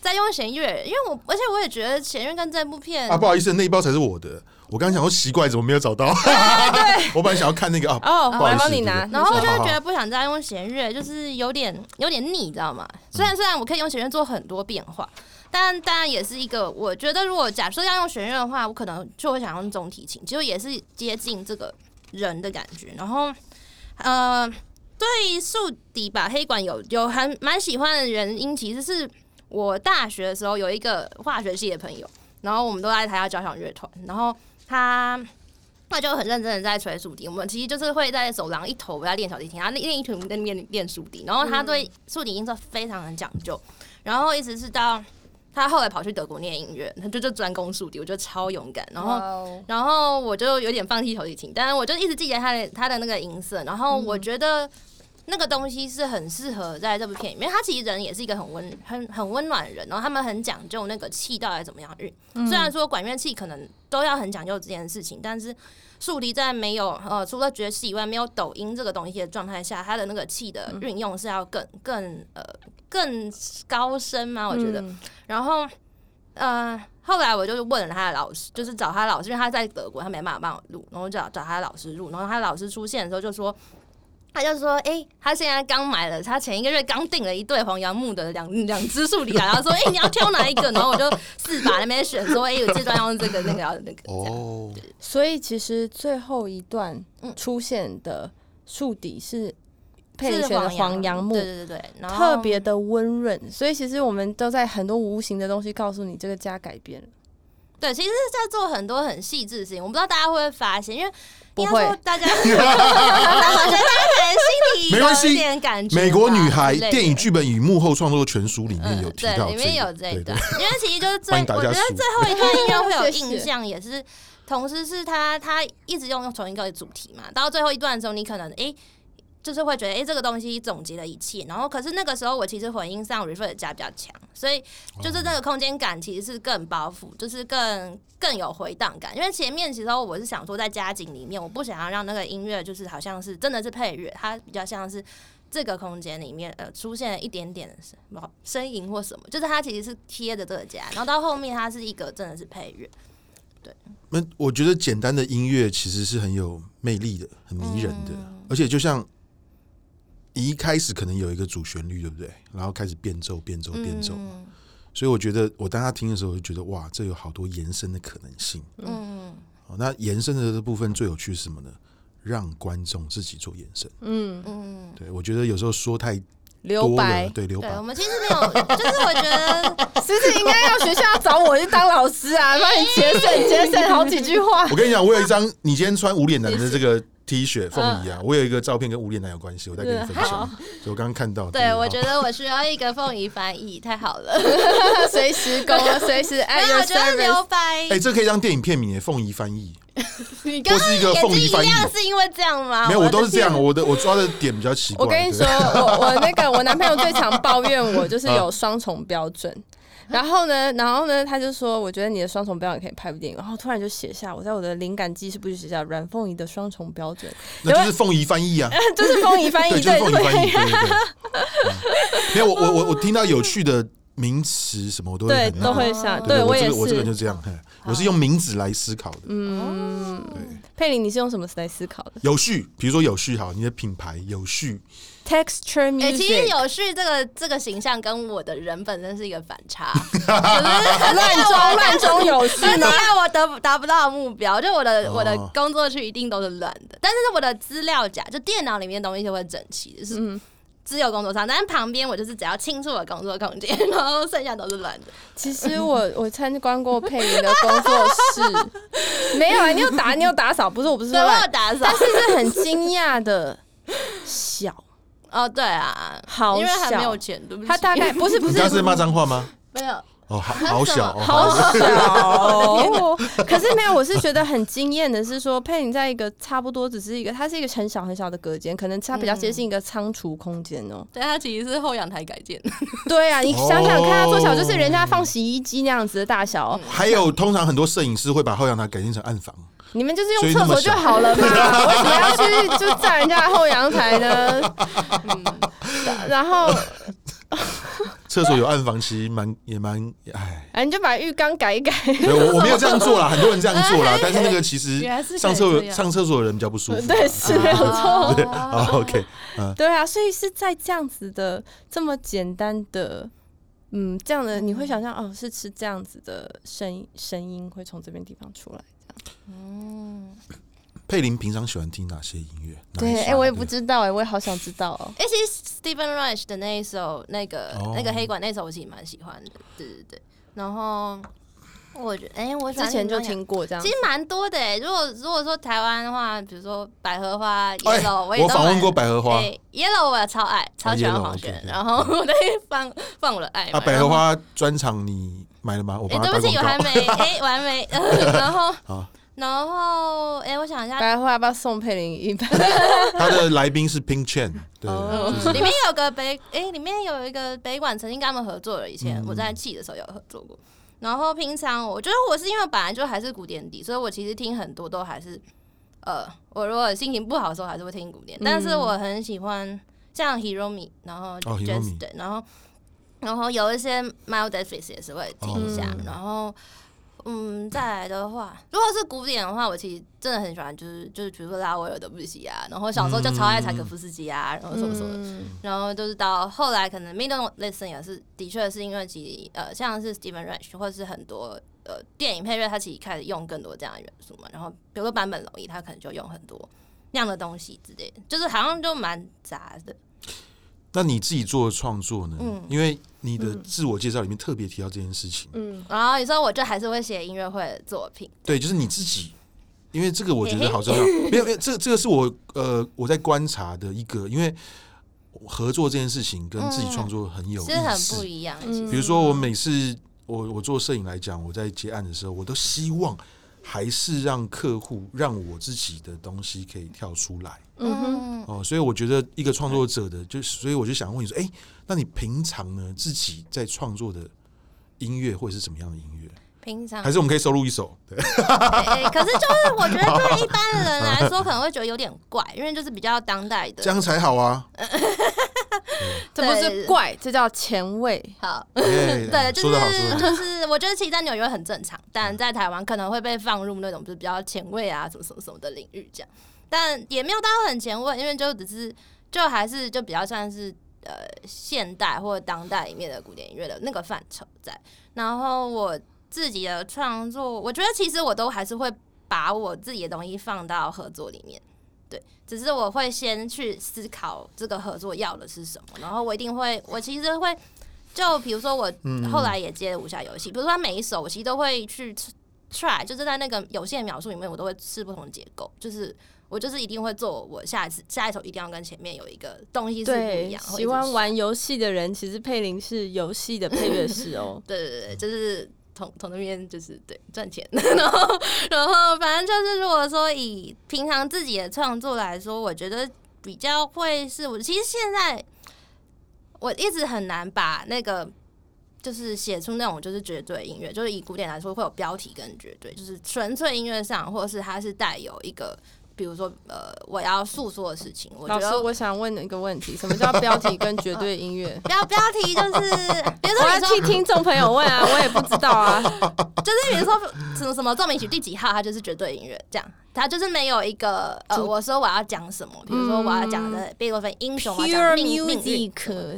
[SPEAKER 1] 再用弦乐，因为我而且我也觉得弦乐跟这部片
[SPEAKER 2] 啊，不好意思，那一包才是我的。我刚刚想说奇怪，怎么没有找到？
[SPEAKER 3] 对，
[SPEAKER 2] 我本来想要看那个啊。
[SPEAKER 3] 哦，我来帮你拿。
[SPEAKER 1] 然后我就觉得不想再用弦乐，就是有点有点腻，你知道吗？虽然虽然我可以用弦乐做很多变化，但当然也是一个，我觉得如果假设要用弦乐的话，我可能就会想用中提琴，其实也是接近这个人的感觉。然后，呃，对竖笛吧，黑管有有很蛮喜欢的原因，其实是我大学的时候有一个化学系的朋友，然后我们都在台下交响乐团，然后。他他就很认真的在吹竖笛，我们其实就是会在走廊一头在练小提琴，他另一头在练练竖笛，然后他对竖笛音色非常的讲究，然后一直是到他后来跑去德国念音乐，他就就专攻竖笛，我觉得超勇敢，然后然后我就有点放弃小提琴，但是我就一直记得他的他的那个音色，然后我觉得。那个东西是很适合在这部片里面，他其实人也是一个很温、很很温暖的人，然后他们很讲究那个气到底怎么样运。嗯、虽然说管乐器可能都要很讲究这件事情，但是竖笛在没有呃除了爵士以外没有抖音这个东西的状态下，它的那个气的运用是要更更呃更高深吗？我觉得。嗯、然后呃后来我就问了他的老师，就是找他的老师，因为他在德国，他没办法帮我录，然后找找他的老师录，然后他的老师出现的时候就说。他就说：“哎、欸，他现在刚买了，他前一个月刚订了一对黄杨木的两两只树梨来，然后说：哎、欸，你要挑哪一个？然后我就四把那边选，说：哎、欸，有这段要用这个，那个要那个。哦，
[SPEAKER 3] 所以其实最后一段出现的树底是佩玲选的黄杨木，对对对，然后特别的温润。所以其实我们都在很多无形的东西告诉你，这个家改变了。
[SPEAKER 1] 对，其实是在做很多很细致的事情，我不知道大家会不会发现，因为。”
[SPEAKER 3] 不会，
[SPEAKER 1] 大家，我觉得大家可能心里 有一点感觉。
[SPEAKER 2] 美国女孩电影剧本与幕后创作全书里面有提到，
[SPEAKER 1] 里面有这一段。因为其实就是最，我觉得最后一段应该会有 印象，也是同时是他他一直用同一个主题嘛，到最后一段的时候，你可能诶。就是会觉得，哎、欸，这个东西总结了一切。然后，可是那个时候我其实混音上 reverb 加比较强，所以就是那个空间感其实是更包袱，就是更更有回荡感。因为前面其实我是想说，在家景里面，我不想要让那个音乐就是好像是真的是配乐，它比较像是这个空间里面呃出现了一点点什么声音或什么，就是它其实是贴着这个家。然后到后面它是一个真的是配乐。对，
[SPEAKER 2] 那我觉得简单的音乐其实是很有魅力的，很迷人的，嗯、而且就像。一开始可能有一个主旋律，对不对？然后开始变奏、变奏、变奏。嗯、所以我觉得，我当他听的时候，我就觉得哇，这有好多延伸的可能性。嗯，那延伸的这部分最有趣是什么呢？让观众自己做延伸。嗯嗯，对，我觉得有时候说太留白，对留白。
[SPEAKER 1] 我们其实没有，就是我觉得，
[SPEAKER 3] 其实应该要学校要找我去当老师啊，帮你节省节省好几句话。
[SPEAKER 2] 我跟你讲，我有一张你今天穿无脸男的这个。T 恤凤仪啊，我有一个照片跟无脸男有关系，我再跟你分享。所以我刚刚看到，
[SPEAKER 1] 对，我觉得我需要一个凤仪翻译，太好了，
[SPEAKER 3] 随时勾，随时哎，我觉得留白，
[SPEAKER 2] 哎，这可以当电影片名，凤仪翻译。
[SPEAKER 1] 你刚刚眼睛一样是因为这样吗？
[SPEAKER 2] 没有，我都是这样，我的我抓的点比较奇怪。
[SPEAKER 3] 我跟你说，我我那个我男朋友最常抱怨我就是有双重标准。然后呢，然后呢，他就说：“我觉得你的双重标准可以拍部电影。”然后突然就写下，我在我的灵感记事簿就写下阮凤仪的双重标准，
[SPEAKER 2] 那就是凤仪翻译啊，
[SPEAKER 3] 就是凤仪翻译，对，就是凤仪翻译。
[SPEAKER 2] 没有，我我我我听到有趣的名词什么，我都会
[SPEAKER 3] 对都会想，对我也是，
[SPEAKER 2] 我这个人就这样，我是用名字来思考的。嗯，对，
[SPEAKER 3] 佩玲，你是用什么来思考的？
[SPEAKER 2] 有序，比如说有序，好，你的品牌有序。
[SPEAKER 3] Texture music，、欸、
[SPEAKER 1] 其实有序这个这个形象跟我的人本身是一个反差，就 是乱
[SPEAKER 3] 中乱中有序，
[SPEAKER 1] 因为我得达不到目标，就我的我的工作区一定都是乱的，但是我的资料夹就电脑里面的东西就会整齐，就是只有工作上，但是旁边我就是只要清楚我的工作空间，然后剩下都是乱的。
[SPEAKER 3] 其实我我参观过佩玲的工作室，没有啊，你有打你有打扫，不是我不是说
[SPEAKER 1] 我有打扫，
[SPEAKER 3] 但是是很惊讶的小。
[SPEAKER 1] 哦，对啊，
[SPEAKER 3] 好，
[SPEAKER 1] 因为还没有钱，对不起。
[SPEAKER 3] 他大概不是不是，
[SPEAKER 2] 你刚是骂脏话吗？
[SPEAKER 1] 没有，
[SPEAKER 2] 哦，好好小，
[SPEAKER 3] 好小。可是没有，我是觉得很惊艳的是说，佩你在一个差不多只是一个，它是一个很小很小的隔间，可能它比较接近一个仓储空间哦。
[SPEAKER 1] 对，它其实是后阳台改建。
[SPEAKER 3] 对啊，你想想看，它多小，就是人家放洗衣机那样子的大小。
[SPEAKER 2] 还有，通常很多摄影师会把后阳台改建成暗房。
[SPEAKER 3] 你们就是用厕所就好了嘛，为什么要去就占人家后阳台呢？嗯，然后
[SPEAKER 2] 厕所有暗房，其实蛮也蛮哎。
[SPEAKER 3] 哎，你就把浴缸改一改。
[SPEAKER 2] 我我没有这样做啦，很多人这样做啦，但是那个其实上厕所上厕所的人比较不舒服。
[SPEAKER 3] 对，是没有错。
[SPEAKER 2] 好，OK，嗯，
[SPEAKER 3] 对啊，所以是在这样子的这么简单的，嗯，这样的你会想象哦，是吃这样子的声声音会从这边地方出来。
[SPEAKER 1] 嗯，
[SPEAKER 2] 佩林平常喜欢听哪些音乐？
[SPEAKER 3] 对，哎、欸，我也不知道、欸，哎，我也好想知道哦。
[SPEAKER 1] 哎、欸，其实 Stephen Reich 的那一首，那个、哦、那个黑管那首，我其实蛮喜欢的。对对对，然后我觉得，哎、欸，我
[SPEAKER 3] 之前就听过这样，
[SPEAKER 1] 其实蛮多的、欸。如果如果说台湾的话，比如说百合花 Yellow，我也
[SPEAKER 2] 访问过百合花、
[SPEAKER 1] 欸、Yellow，我也超爱，超喜欢黄轩。哦、然后 我在放放我的爱
[SPEAKER 2] 啊，百合花专场你买了吗？我帮他
[SPEAKER 1] 对不起，我还没，哎、欸，我还没。然后好。然后，哎，我想一下，
[SPEAKER 3] 待会要不要送佩林一杯？
[SPEAKER 2] 他的来宾是 Pink Chen，对，
[SPEAKER 1] 里面有个北，哎，里面有一个北管，曾经跟他们合作了。以前我在气的时候有合作过。然后平常我觉得我是因为本来就还是古典底，所以我其实听很多都还是，呃，我如果心情不好的时候还是会听古典。但是我很喜欢像 Hiromi，然后 Jazz 对，然后然后有一些 Miles Davis 也是会听一下，然后。嗯，再来的话，如果是古典的话，我其实真的很喜欢，就是就是比如说拉威尔的布西啊，然后小时候就超爱柴可夫斯基啊，然后什么什么，嗯、然后就是到后来可能 Middle Listen 也是，的确是因为其实呃像是 Stephen Reich 或者是很多呃电影配乐，他其实开始用更多这样的元素嘛，然后比如说坂本龙一，他可能就用很多那样的东西之类的，就是好像就蛮杂的。
[SPEAKER 2] 那你自己做的创作呢？嗯，因为你的自我介绍里面特别提到这件事情。
[SPEAKER 1] 嗯，然后你说我就还是会写音乐会的作品。
[SPEAKER 2] 对，就是你自己，因为这个我觉得好重要。没有，没有，这这个是我呃我在观察的一个，因为合作这件事情跟自己创作很有
[SPEAKER 1] 很不一样。
[SPEAKER 2] 比如说我每次我我做摄影来讲，我在接案的时候，我都希望。还是让客户让我自己的东西可以跳出来，嗯哼，哦，所以我觉得一个创作者的，就所以我就想问你说，哎，那你平常呢自己在创作的音乐会是什么样的音乐？
[SPEAKER 1] 平常
[SPEAKER 2] 还是我们可以收录一首？对，
[SPEAKER 1] 可是就是我觉得对一般的人来说 可能会觉得有点怪，因为就是比较当代的，
[SPEAKER 2] 这样才好啊。
[SPEAKER 3] 这不是怪，这叫前卫。
[SPEAKER 1] 好，对，就是就是，我觉得其实在纽约很正常，但在台湾可能会被放入那种就是比较前卫啊，什么什么什么的领域这样。但也没有到很前卫，因为就只是就还是就比较算是呃现代或者当代里面的古典音乐的那个范畴在。然后我自己的创作，我觉得其实我都还是会把我自己的东西放到合作里面。对，只是我会先去思考这个合作要的是什么，然后我一定会，我其实会，就比如说我后来也接了武侠游戏，比如说他每一首我其实都会去 try，就是在那个有限描述里面，我都会试不同的结构，就是我就是一定会做，我下一次下一首一定要跟前面有一个东西是不一样。
[SPEAKER 3] 喜欢玩游戏的人，其实佩林是游戏的配乐师哦。
[SPEAKER 1] 对对对，就是。从从那边就是对赚钱，然后然后反正就是，如果说以平常自己的创作来说，我觉得比较会是我其实现在我一直很难把那个就是写出那种就是绝对音乐，就是以古典来说会有标题跟绝对，就是纯粹音乐上，或是它是带有一个。比如说，呃，我要诉说的事情，我觉得
[SPEAKER 3] 老师，我想问一个问题：什么叫标题跟绝对音乐？
[SPEAKER 1] 标标题就是，比如说你说
[SPEAKER 3] 替听众朋友问啊，我也不知道啊。
[SPEAKER 1] 就是比如说什么什么奏鸣曲第几号，它就是绝对音乐，这样，它就是没有一个呃，我说我要讲什么，比如说我要讲的贝多芬英雄，我要讲命命运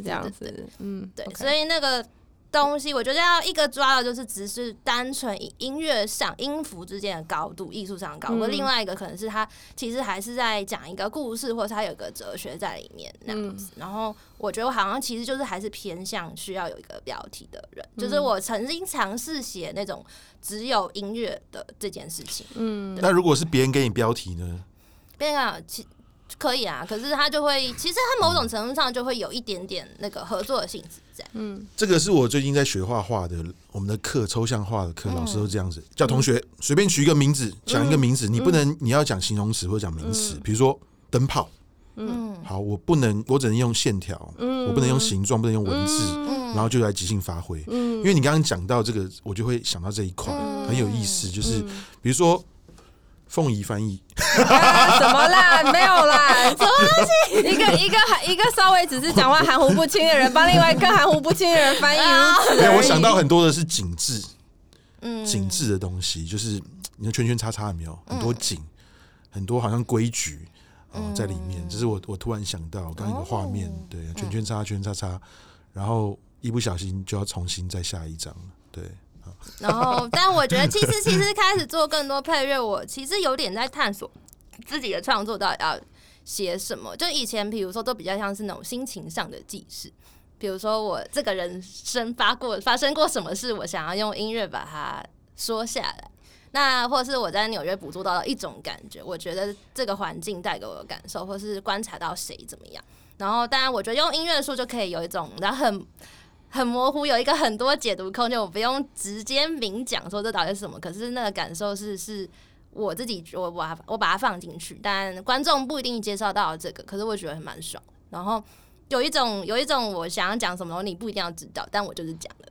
[SPEAKER 3] 这样子，嗯，
[SPEAKER 1] 对，所以那个。东西我觉得要一个抓的就是只是单纯以音乐上音符之间的高度，艺术上的高度。嗯、另外一个可能是他其实还是在讲一个故事，或者他有个哲学在里面那样子。嗯、然后我觉得我好像其实就是还是偏向需要有一个标题的人，嗯、就是我曾经尝试写那种只有音乐的这件事情。嗯，
[SPEAKER 2] 那如果是别人给你标题呢？
[SPEAKER 1] 别人啊其可以啊，可是他就会，其实他某种程度上就会有一点点那个合作的性质在。
[SPEAKER 3] 嗯，
[SPEAKER 2] 这个是我最近在学画画的，我们的课抽象画的课，老师都这样子，叫同学随便取一个名字，讲一个名字，你不能你要讲形容词或者讲名词，比如说灯泡。嗯，好，我不能，我只能用线条，嗯，我不能用形状，不能用文字，嗯，然后就来即兴发挥，嗯，因为你刚刚讲到这个，我就会想到这一块很有意思，就是比如说凤仪翻译，
[SPEAKER 3] 怎么啦？没有啦，什么东西？一个一个一个稍微只是讲话含糊不清的人，帮另外一个含糊不清的人翻译，
[SPEAKER 2] 没有，我想到很多的是景致，嗯，景致的东西，就是你的圈圈叉叉有没有？很多景，很多好像规矩。哦，在里面，只是我我突然想到刚刚一个画面，对，圈圈叉圈叉叉，然后一不小心就要重新再下一张，对。
[SPEAKER 1] 然后，但我觉得其实 其实开始做更多配乐，我其实有点在探索自己的创作到底要写什么。就以前，比如说都比较像是那种心情上的记事，比如说我这个人生发过发生过什么事，我想要用音乐把它说下来。那或者是我在纽约捕捉到了一种感觉，我觉得这个环境带给我的感受，或是观察到谁怎么样。然后当然，我觉得用音乐书就可以有一种，然后很很模糊，有一个很多解读空间，我不用直接明讲说这到底是什么。可是那个感受是是我自己，我把我把它放进去，但观众不一定接受到这个，可是我觉得还蛮爽。然后。有一种有一种我想要讲什么，你不一定要知道，但我就是讲了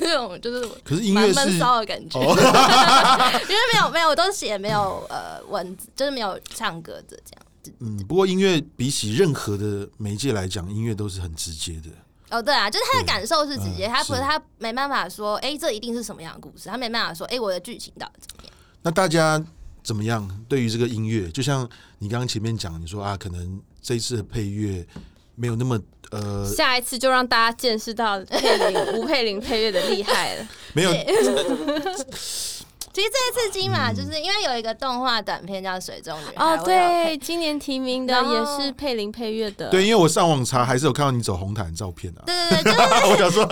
[SPEAKER 1] 那种，就是
[SPEAKER 2] 可是音乐
[SPEAKER 1] 闷骚的感觉，哦、因为没有没有我都写没有呃文字，就是没有唱歌的这样。
[SPEAKER 2] 嗯，不过音乐比起任何的媒介来讲，音乐都是很直接的。
[SPEAKER 1] 哦，对啊，就是他的感受是直接，他不是他没办法说，哎，这一定是什么样的故事，他没办法说，哎，我的剧情到底怎么样？
[SPEAKER 2] 那大家怎么样？对于这个音乐，就像你刚刚前面讲，你说啊，可能这一次的配乐。没有那么呃，
[SPEAKER 3] 下一次就让大家见识到佩林吴佩玲配乐的厉害了。
[SPEAKER 2] 没有，
[SPEAKER 1] 其实这一次金马就是因为有一个动画短片叫《水中女孩》
[SPEAKER 3] 哦，对，今年提名的也是佩林配乐的。
[SPEAKER 2] 对，因为我上网查，还是有看到你走红毯的照片啊。
[SPEAKER 1] 对对对，就是、
[SPEAKER 2] 我想说，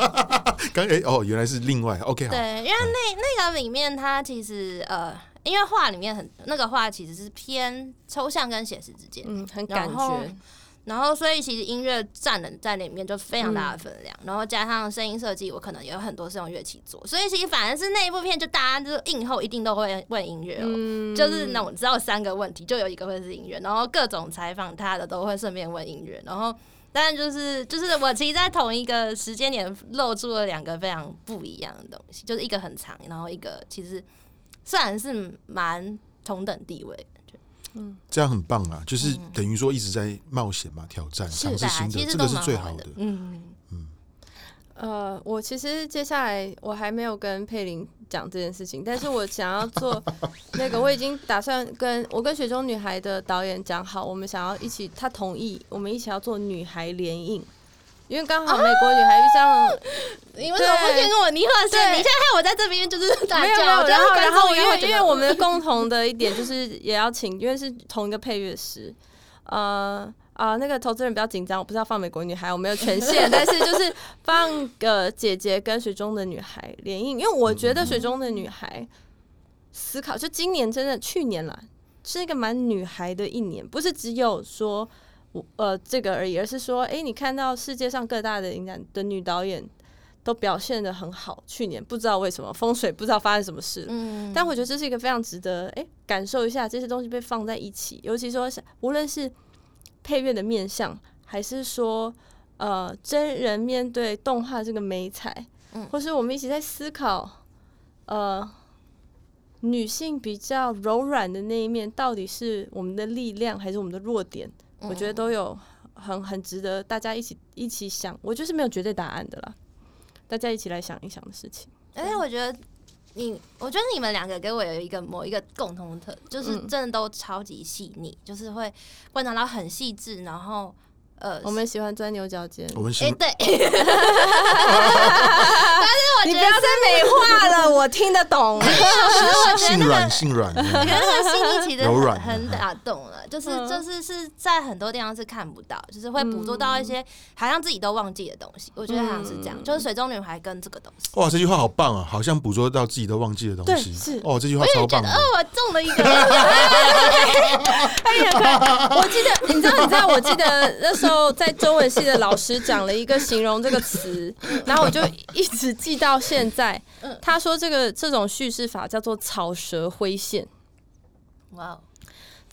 [SPEAKER 2] 刚哎哦，原来是另外 OK 好。
[SPEAKER 1] 对，因为那那个里面，它其实呃，因为画里面很那个画其实是偏抽象跟写实之间，
[SPEAKER 3] 嗯，很感觉。
[SPEAKER 1] 然后，所以其实音乐占了在里面就非常大的分量，嗯、然后加上声音设计，我可能也有很多是用乐器做，所以其实反而是那一部片，就大家就映后一定都会问音乐哦，嗯、就是那我知道三个问题，就有一个会是音乐，然后各种采访他的都会顺便问音乐，然后当然就是就是我其实，在同一个时间点露出了两个非常不一样的东西，就是一个很长，然后一个其实算是蛮同等地位。
[SPEAKER 3] 嗯，
[SPEAKER 2] 这样很棒啊！就是等于说一直在冒险嘛，挑战，尝试新的，这个是最好的。
[SPEAKER 1] 嗯
[SPEAKER 3] 嗯。呃，我其实接下来我还没有跟佩玲讲这件事情，但是我想要做 那个，我已经打算跟我跟雪中女孩的导演讲好，我们想要一起，他同意我们一起要做女孩联映。因为刚好美国女孩遇上，
[SPEAKER 1] 你为什么不先跟我离婚？对，你现在害我在这边就是打架。
[SPEAKER 3] 没有然后然后因为因为我们的共同的一点就是也要请，因为是同一个配乐师。呃啊，那个投资人比较紧张，我不知道放美国女孩，我没有权限，但是就是放个姐姐跟水中的女孩联映，因为我觉得水中的女孩思考，就今年真的去年啦，是一个蛮女孩的一年，不是只有说。呃，这个而已，而是说，哎，你看到世界上各大的影展的女导演都表现的很好。去年不知道为什么风水不知道发生什么事，嗯，但我觉得这是一个非常值得哎感受一下这些东西被放在一起，尤其说无论是配乐的面相，还是说呃真人面对动画这个美彩，嗯，或是我们一起在思考，呃，女性比较柔软的那一面到底是我们的力量还是我们的弱点？我觉得都有很很值得大家一起一起想，我就是没有绝对答案的啦，大家一起来想一想的事情。
[SPEAKER 1] 而且我觉得你，我觉得你们两个给我有一个某一个共同特，就是真的都超级细腻，嗯、就是会观察到很细致，然后呃，
[SPEAKER 3] 我们喜欢钻牛角尖。
[SPEAKER 2] 我们喜
[SPEAKER 1] 哎，对。但是我
[SPEAKER 3] 你不要再美化了，我听得懂。
[SPEAKER 2] 性软性软，
[SPEAKER 1] 我觉得那个心里其实
[SPEAKER 2] 柔软
[SPEAKER 1] 很打动了，就是就是是在很多地方是看不到，就是会捕捉到一些好像自己都忘记的东西。我觉得好像是这样，就是水中女孩跟这个东西。
[SPEAKER 2] 哇，这句话好棒啊！好像捕捉到自己都忘记的东西。
[SPEAKER 3] 是
[SPEAKER 2] 哦，这句话超棒的。
[SPEAKER 1] 哦，我中了一个。
[SPEAKER 3] 哎呀我记得，你知道，你知道，我记得那时候在中文系的老师讲了一个形容这个词，然后我就一直记到现在。他说这个这种叙事法叫做草蛇灰线。
[SPEAKER 1] 哇！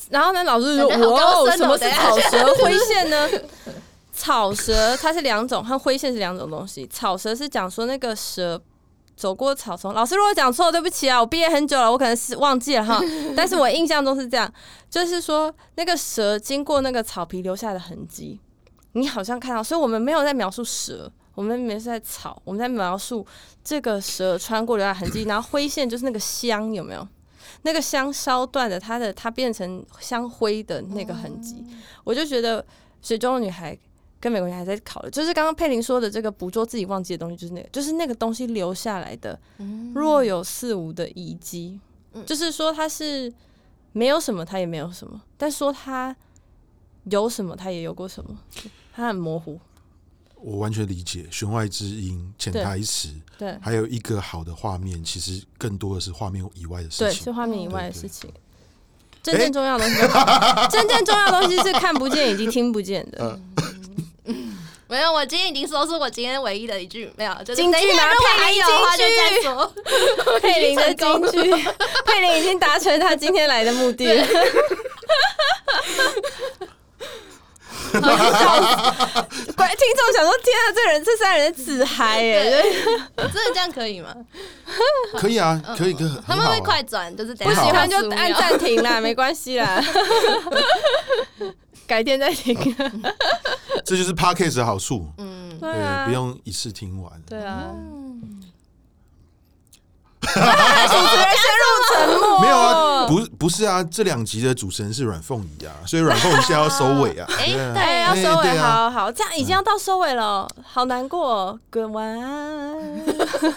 [SPEAKER 3] 然后呢，老师就说：“哇，什么是草蛇灰线呢？” 草蛇它是两种，和灰线是两种东西。草蛇是讲说那个蛇。走过草丛，老师如果讲错，对不起啊，我毕业很久了，我可能是忘记了哈。但是我印象中是这样，就是说那个蛇经过那个草皮留下的痕迹，你好像看到，所以我们没有在描述蛇，我们没是在草，我们在描述这个蛇穿过留下痕迹，然后灰线就是那个香有没有？那个香烧断的，它的它变成香灰的那个痕迹，我就觉得水中的女孩。跟美国女孩在考虑，就是刚刚佩林说的这个捕捉自己忘记的东西，就是那个，就是那个东西留下来的若有似无的遗迹，就是说它是没有什么，它也没有什么，但说它有什么，它也有过什么，它很模糊。
[SPEAKER 2] 我完全理解弦外之音、潜台词，对，还有一个好的画面，其实更多的是画面以外的事情，
[SPEAKER 3] 对，是画面以外的事情。真正重要的东西，真正重要的东西是看不见以及听不见的。
[SPEAKER 1] 没有，我今天已经说是我今天唯一的一句没有，就是
[SPEAKER 3] 金句吗？佩玲金句，佩玲的金句，佩玲已经达成他今天来的目的了。听众想说：“天啊，这人这三人自嗨耶！
[SPEAKER 1] 真的这样可以吗？
[SPEAKER 2] 可以啊，可以，可以。
[SPEAKER 1] 他们会快转，就是
[SPEAKER 3] 不喜欢就按暂停啦，没关系啦。”改天再听，
[SPEAKER 2] 这就是 Podcast 的好处。嗯，对，不用一次听完。
[SPEAKER 3] 对啊。主持人陷入沉默。
[SPEAKER 2] 没有啊，不不是啊，这两集的主持人是阮凤仪啊，所以阮凤仪现在要收尾啊。
[SPEAKER 3] 哎，对，要收尾，好好，这样已经要到收尾了，好难过。哥晚安。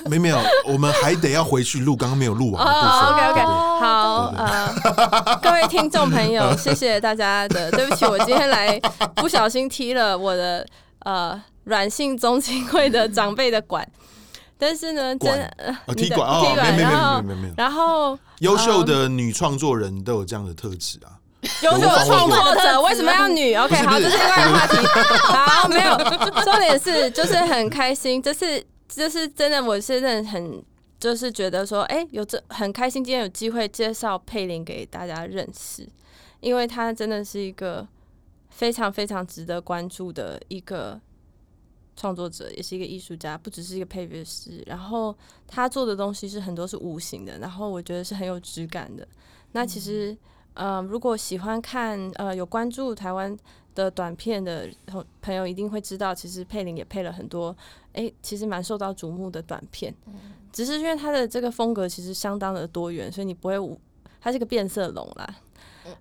[SPEAKER 2] 没没有，我们还得要回去录刚刚没有录完的部分。
[SPEAKER 3] OK OK，好，呃，各位听众朋友，谢谢大家的，对不起，我今天来不小心踢了我的呃软性宗亲会的长辈的馆。但是呢，真
[SPEAKER 2] 呃踢馆哦，没没没没没没，
[SPEAKER 3] 然后
[SPEAKER 2] 优秀的女创作人都有这样的特质啊。
[SPEAKER 3] 优秀的创作者 为什么要女？OK，好，这是另外一个话题。好，没有，重点是就是很开心，这是这是真的，我是真的很就是觉得说，哎，有这很开心，今天有机会介绍佩林给大家认识，因为她真的是一个非常非常值得关注的一个。创作者也是一个艺术家，不只是一个配乐师。然后他做的东西是很多是无形的，然后我觉得是很有质感的。那其实，呃，如果喜欢看呃有关注台湾的短片的朋友，一定会知道，其实佩林也配了很多，哎，其实蛮受到瞩目的短片。只是因为他的这个风格其实相当的多元，所以你不会无，他是个变色龙啦。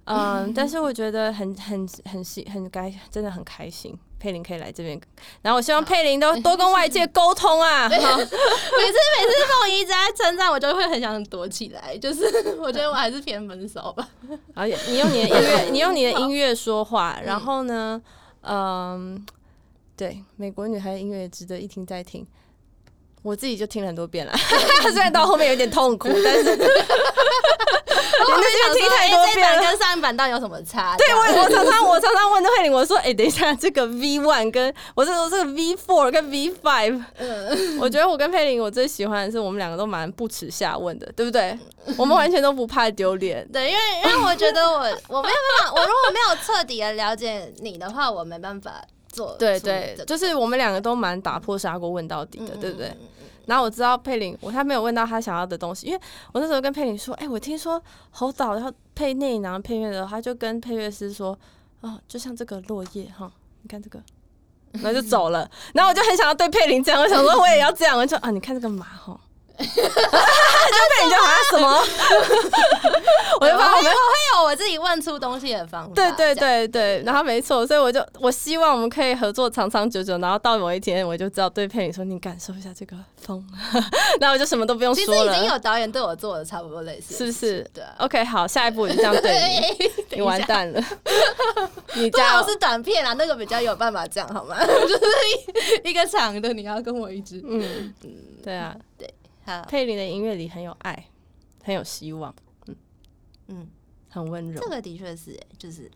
[SPEAKER 3] 嗯，但是 我觉得很很很喜很该真的很开心，佩林可以来这边，然后我希望佩林都多跟外界沟通啊。每次每次
[SPEAKER 1] 凤仪在称赞我，就会很想躲起来，就是我觉得我还是偏闷骚吧。
[SPEAKER 3] 而且你用你的音乐，你用你的音乐说话，然后呢，嗯，对，美国女孩的音乐也值得一听再听。我自己就听了很多遍了，虽然到后面有点痛苦，但是我那边听太多遍了。
[SPEAKER 1] 跟上一版到底有什么差？
[SPEAKER 3] 对，我我常常我常常问佩玲，我说：“哎，等一下，这个 V one 跟我这个这个 V four 跟 V five，我觉得我跟佩玲，我最喜欢的是我们两个都蛮不耻下问的，对不对？我们完全都不怕丢脸。
[SPEAKER 1] 对，因为因为我觉得我我没有办法，我如果没有彻底的了解你的话，我没办法。”
[SPEAKER 3] 做对对，就是我们两个都蛮打破砂锅问到底的，对不对？然后我知道佩玲，我他没有问到他想要的东西，因为我那时候跟佩玲说，哎，我听说侯导要配内囊配乐的，他就跟配乐师说，哦，就像这个落叶哈，你看这个，然后就走了。然后我就很想要对佩玲这样，我想说我也要这样，我就啊，你看这个马哈。就被你叫他什么？我就怕我们会有我
[SPEAKER 1] 我自己问出东西的方法。
[SPEAKER 3] 对对对对，然后没错，所以我就我希望我们可以合作长长久久，然后到某一天我就知道对佩你说，你感受一下这个风，那我就什么都不用说了。
[SPEAKER 1] 其实已经有导演对我做的差不多类似，
[SPEAKER 3] 是不是？
[SPEAKER 1] 对啊。
[SPEAKER 3] OK，好，下一步我就这样对你，你完蛋了。你
[SPEAKER 1] 最好是短片啊，那个比较有办法这样好吗？就是一个长的，你要跟我一直，
[SPEAKER 3] 嗯嗯，对啊，
[SPEAKER 1] 对。好，
[SPEAKER 3] 佩林的音乐里很有爱，很有希望，嗯嗯，很温柔。
[SPEAKER 1] 这个的确是，就是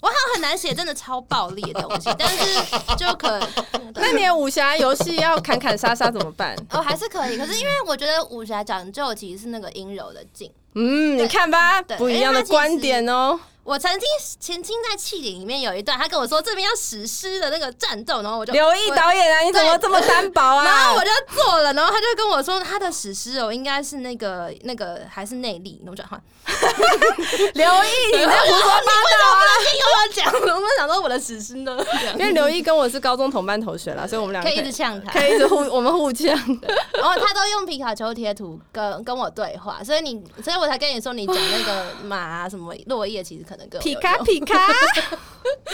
[SPEAKER 1] 我好像很难写真的超暴力的东西，但是就可。
[SPEAKER 3] 那你的武侠游戏要砍砍杀杀怎么办？
[SPEAKER 1] 哦，还是可以。可是因为我觉得武侠讲究其实是那个阴柔的劲。
[SPEAKER 3] 嗯，你看吧，不一样的观点哦。
[SPEAKER 1] 我曾经曾经在气顶里面有一段，他跟我说这边要史诗的那个战斗，然后我就
[SPEAKER 3] 刘毅导演啊，你怎么这么单薄啊？
[SPEAKER 1] 然后我就做了，然后他就跟我说他的史诗哦，应该是那个那个还是内力，那种转换。
[SPEAKER 3] 刘毅，你在胡说八道啊！
[SPEAKER 1] 听我讲，我们想说我的史诗呢？
[SPEAKER 3] 因为刘毅跟我是高中同班同学啦，所以我们两个
[SPEAKER 1] 可以一直呛他，
[SPEAKER 3] 可以一直互我们互呛。
[SPEAKER 1] 然后他都用皮卡丘贴图跟跟我对话，所以你，所以我才跟你说，你讲那个马啊什么落叶，其实可能更
[SPEAKER 3] 皮卡皮卡。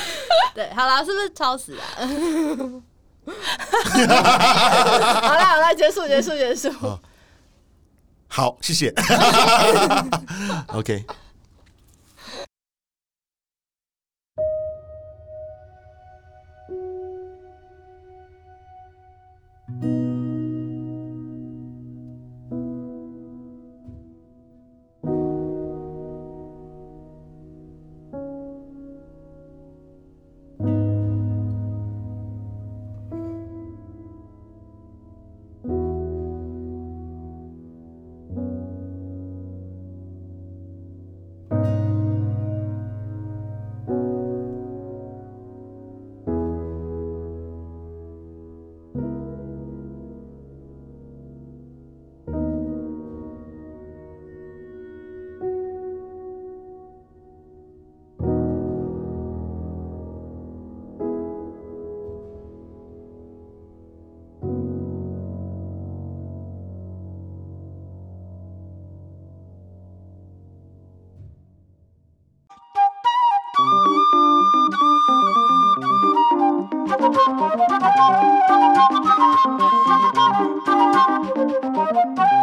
[SPEAKER 1] 对，好啦，是不是超时啊？
[SPEAKER 3] 好啦好啦，结束结束结束。
[SPEAKER 2] 好，谢谢。OK。Thank you.